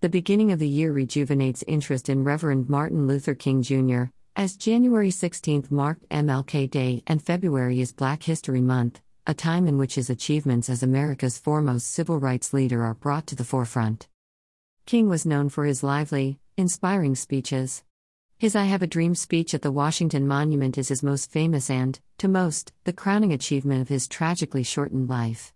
The beginning of the year rejuvenates interest in Reverend Martin Luther King Jr., as January 16th marked MLK Day and February is Black History Month, a time in which his achievements as America's foremost civil rights leader are brought to the forefront. King was known for his lively, inspiring speeches. His I Have a Dream speech at the Washington Monument is his most famous and, to most, the crowning achievement of his tragically shortened life.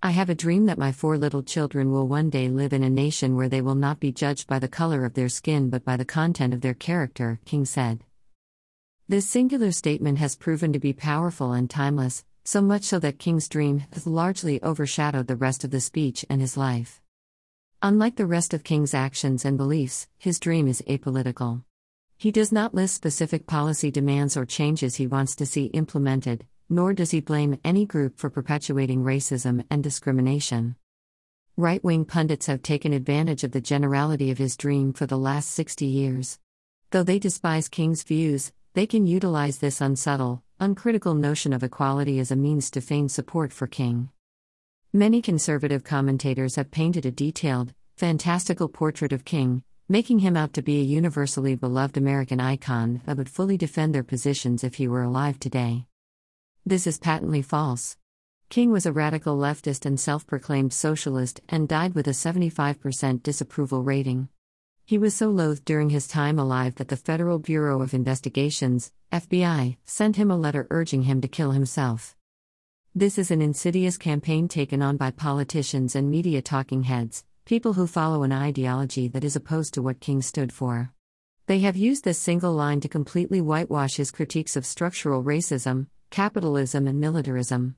I have a dream that my four little children will one day live in a nation where they will not be judged by the color of their skin but by the content of their character, King said. This singular statement has proven to be powerful and timeless, so much so that King's dream has largely overshadowed the rest of the speech and his life. Unlike the rest of King's actions and beliefs, his dream is apolitical. He does not list specific policy demands or changes he wants to see implemented, nor does he blame any group for perpetuating racism and discrimination. Right wing pundits have taken advantage of the generality of his dream for the last 60 years. Though they despise King's views, they can utilize this unsubtle, uncritical notion of equality as a means to feign support for King. Many conservative commentators have painted a detailed, fantastical portrait of King, making him out to be a universally beloved American icon that would fully defend their positions if he were alive today. This is patently false. King was a radical leftist and self proclaimed socialist and died with a 75% disapproval rating. He was so loathed during his time alive that the Federal Bureau of Investigations, FBI, sent him a letter urging him to kill himself. This is an insidious campaign taken on by politicians and media talking heads, people who follow an ideology that is opposed to what King stood for. They have used this single line to completely whitewash his critiques of structural racism, capitalism, and militarism.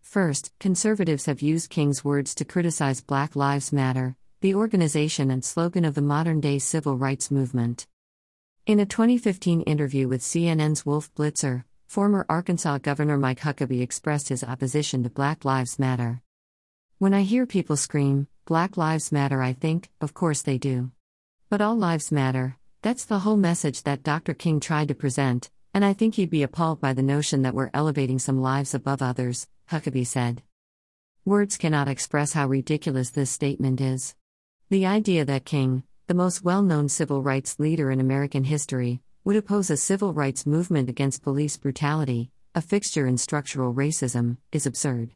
First, conservatives have used King's words to criticize Black Lives Matter, the organization and slogan of the modern day civil rights movement. In a 2015 interview with CNN's Wolf Blitzer, former Arkansas Governor Mike Huckabee expressed his opposition to Black Lives Matter. When I hear people scream, Black Lives Matter, I think, of course they do. But all lives matter, that's the whole message that Dr. King tried to present, and I think you'd be appalled by the notion that we're elevating some lives above others, Huckabee said. Words cannot express how ridiculous this statement is. The idea that King, the most well known civil rights leader in American history, would oppose a civil rights movement against police brutality, a fixture in structural racism, is absurd.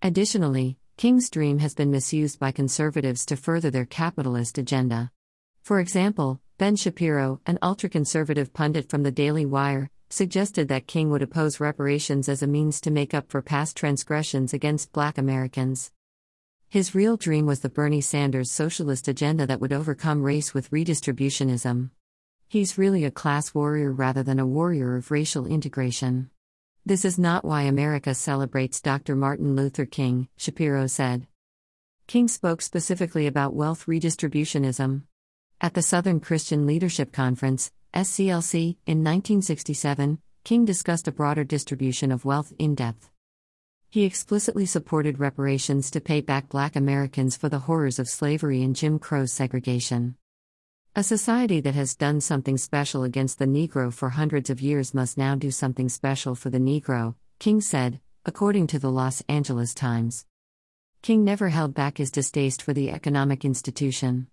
Additionally, King's dream has been misused by conservatives to further their capitalist agenda. For example, Ben Shapiro, an ultra conservative pundit from the Daily Wire, suggested that King would oppose reparations as a means to make up for past transgressions against black Americans. His real dream was the Bernie Sanders socialist agenda that would overcome race with redistributionism. He's really a class warrior rather than a warrior of racial integration. This is not why America celebrates Dr. Martin Luther King, Shapiro said. King spoke specifically about wealth redistributionism. At the Southern Christian Leadership Conference, SCLC, in 1967, King discussed a broader distribution of wealth in depth. He explicitly supported reparations to pay back black Americans for the horrors of slavery and Jim Crow segregation. A society that has done something special against the Negro for hundreds of years must now do something special for the Negro, King said, according to the Los Angeles Times. King never held back his distaste for the economic institution.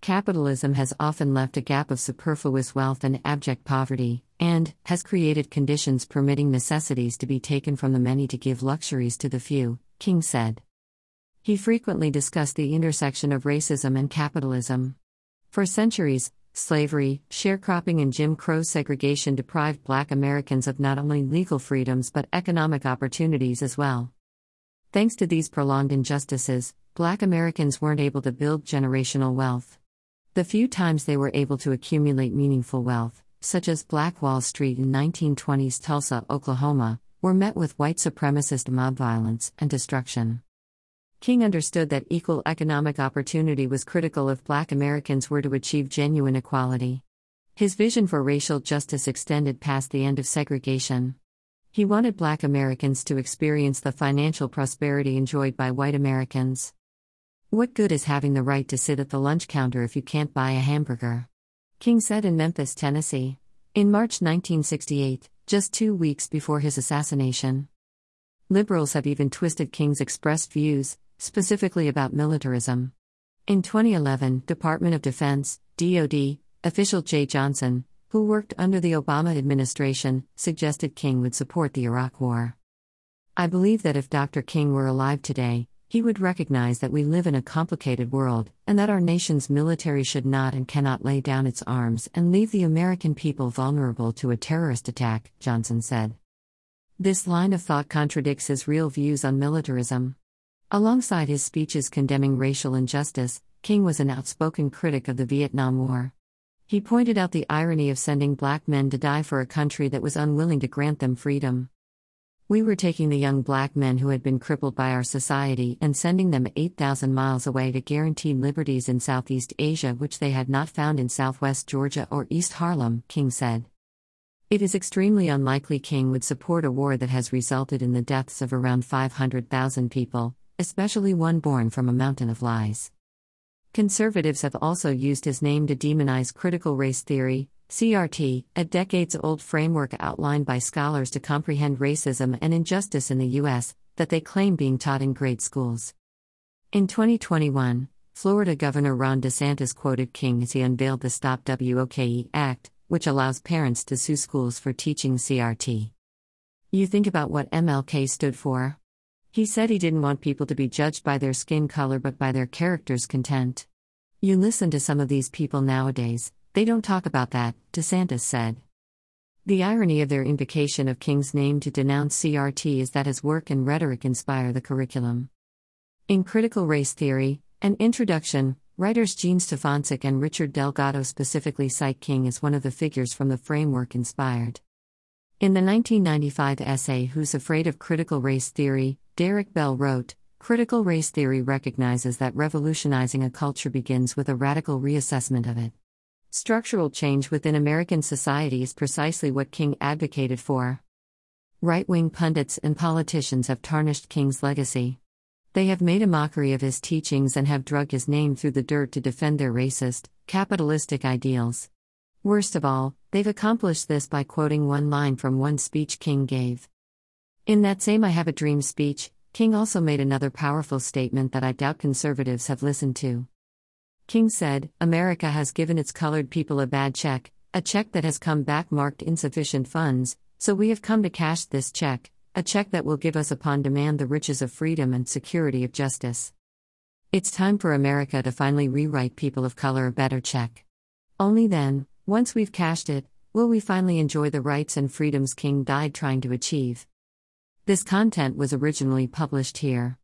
Capitalism has often left a gap of superfluous wealth and abject poverty, and has created conditions permitting necessities to be taken from the many to give luxuries to the few, King said. He frequently discussed the intersection of racism and capitalism. For centuries, slavery, sharecropping, and Jim Crow segregation deprived black Americans of not only legal freedoms but economic opportunities as well. Thanks to these prolonged injustices, black Americans weren't able to build generational wealth. The few times they were able to accumulate meaningful wealth, such as Black Wall Street in 1920s Tulsa, Oklahoma, were met with white supremacist mob violence and destruction. King understood that equal economic opportunity was critical if black Americans were to achieve genuine equality. His vision for racial justice extended past the end of segregation. He wanted black Americans to experience the financial prosperity enjoyed by white Americans. What good is having the right to sit at the lunch counter if you can't buy a hamburger? King said in Memphis, Tennessee. In March 1968, just two weeks before his assassination. Liberals have even twisted King's expressed views, specifically about militarism. In 2011, Department of Defense, DoD, official Jeh Johnson, who worked under the Obama administration, suggested King would support the Iraq War. I believe that if Dr. King were alive today, he would recognize that we live in a complicated world, and that our nation's military should not and cannot lay down its arms and leave the American people vulnerable to a terrorist attack, Johnson said. This line of thought contradicts his real views on militarism. Alongside his speeches condemning racial injustice, King was an outspoken critic of the Vietnam War. He pointed out the irony of sending black men to die for a country that was unwilling to grant them freedom. We were taking the young black men who had been crippled by our society and sending them 8,000 miles away to guaranteed liberties in Southeast Asia, which they had not found in Southwest Georgia or East Harlem, King said. It is extremely unlikely King would support a war that has resulted in the deaths of around 500,000 people, especially one born from a mountain of lies. Conservatives have also used his name to demonize critical race theory, CRT, a decades old framework outlined by scholars to comprehend racism and injustice in the U.S., that they claim being taught in grade schools. In 2021, Florida Governor Ron DeSantis quoted King as he unveiled the Stop WOKE Act, which allows parents to sue schools for teaching CRT. You think about what MLK stood for? He said he didn't want people to be judged by their skin color but by their character's content. You listen to some of these people nowadays, they don't talk about that, DeSantis said. The irony of their invocation of King's name to denounce CRT is that his work and rhetoric inspire the curriculum. In Critical Race Theory, an introduction, writers Jean Stefancic and Richard Delgado specifically cite King as one of the figures from the framework inspired. In the 1995 essay Who's Afraid of Critical Race Theory, Derek Bell wrote Critical race theory recognizes that revolutionizing a culture begins with a radical reassessment of it. Structural change within American society is precisely what King advocated for. Right wing pundits and politicians have tarnished King's legacy. They have made a mockery of his teachings and have drug his name through the dirt to defend their racist, capitalistic ideals. Worst of all, they've accomplished this by quoting one line from one speech King gave. In that same I Have a Dream speech, King also made another powerful statement that I doubt conservatives have listened to. King said, America has given its colored people a bad check, a check that has come back marked insufficient funds, so we have come to cash this check, a check that will give us upon demand the riches of freedom and security of justice. It's time for America to finally rewrite people of color a better check. Only then, once we've cashed it, will we finally enjoy the rights and freedoms King died trying to achieve. This content was originally published here.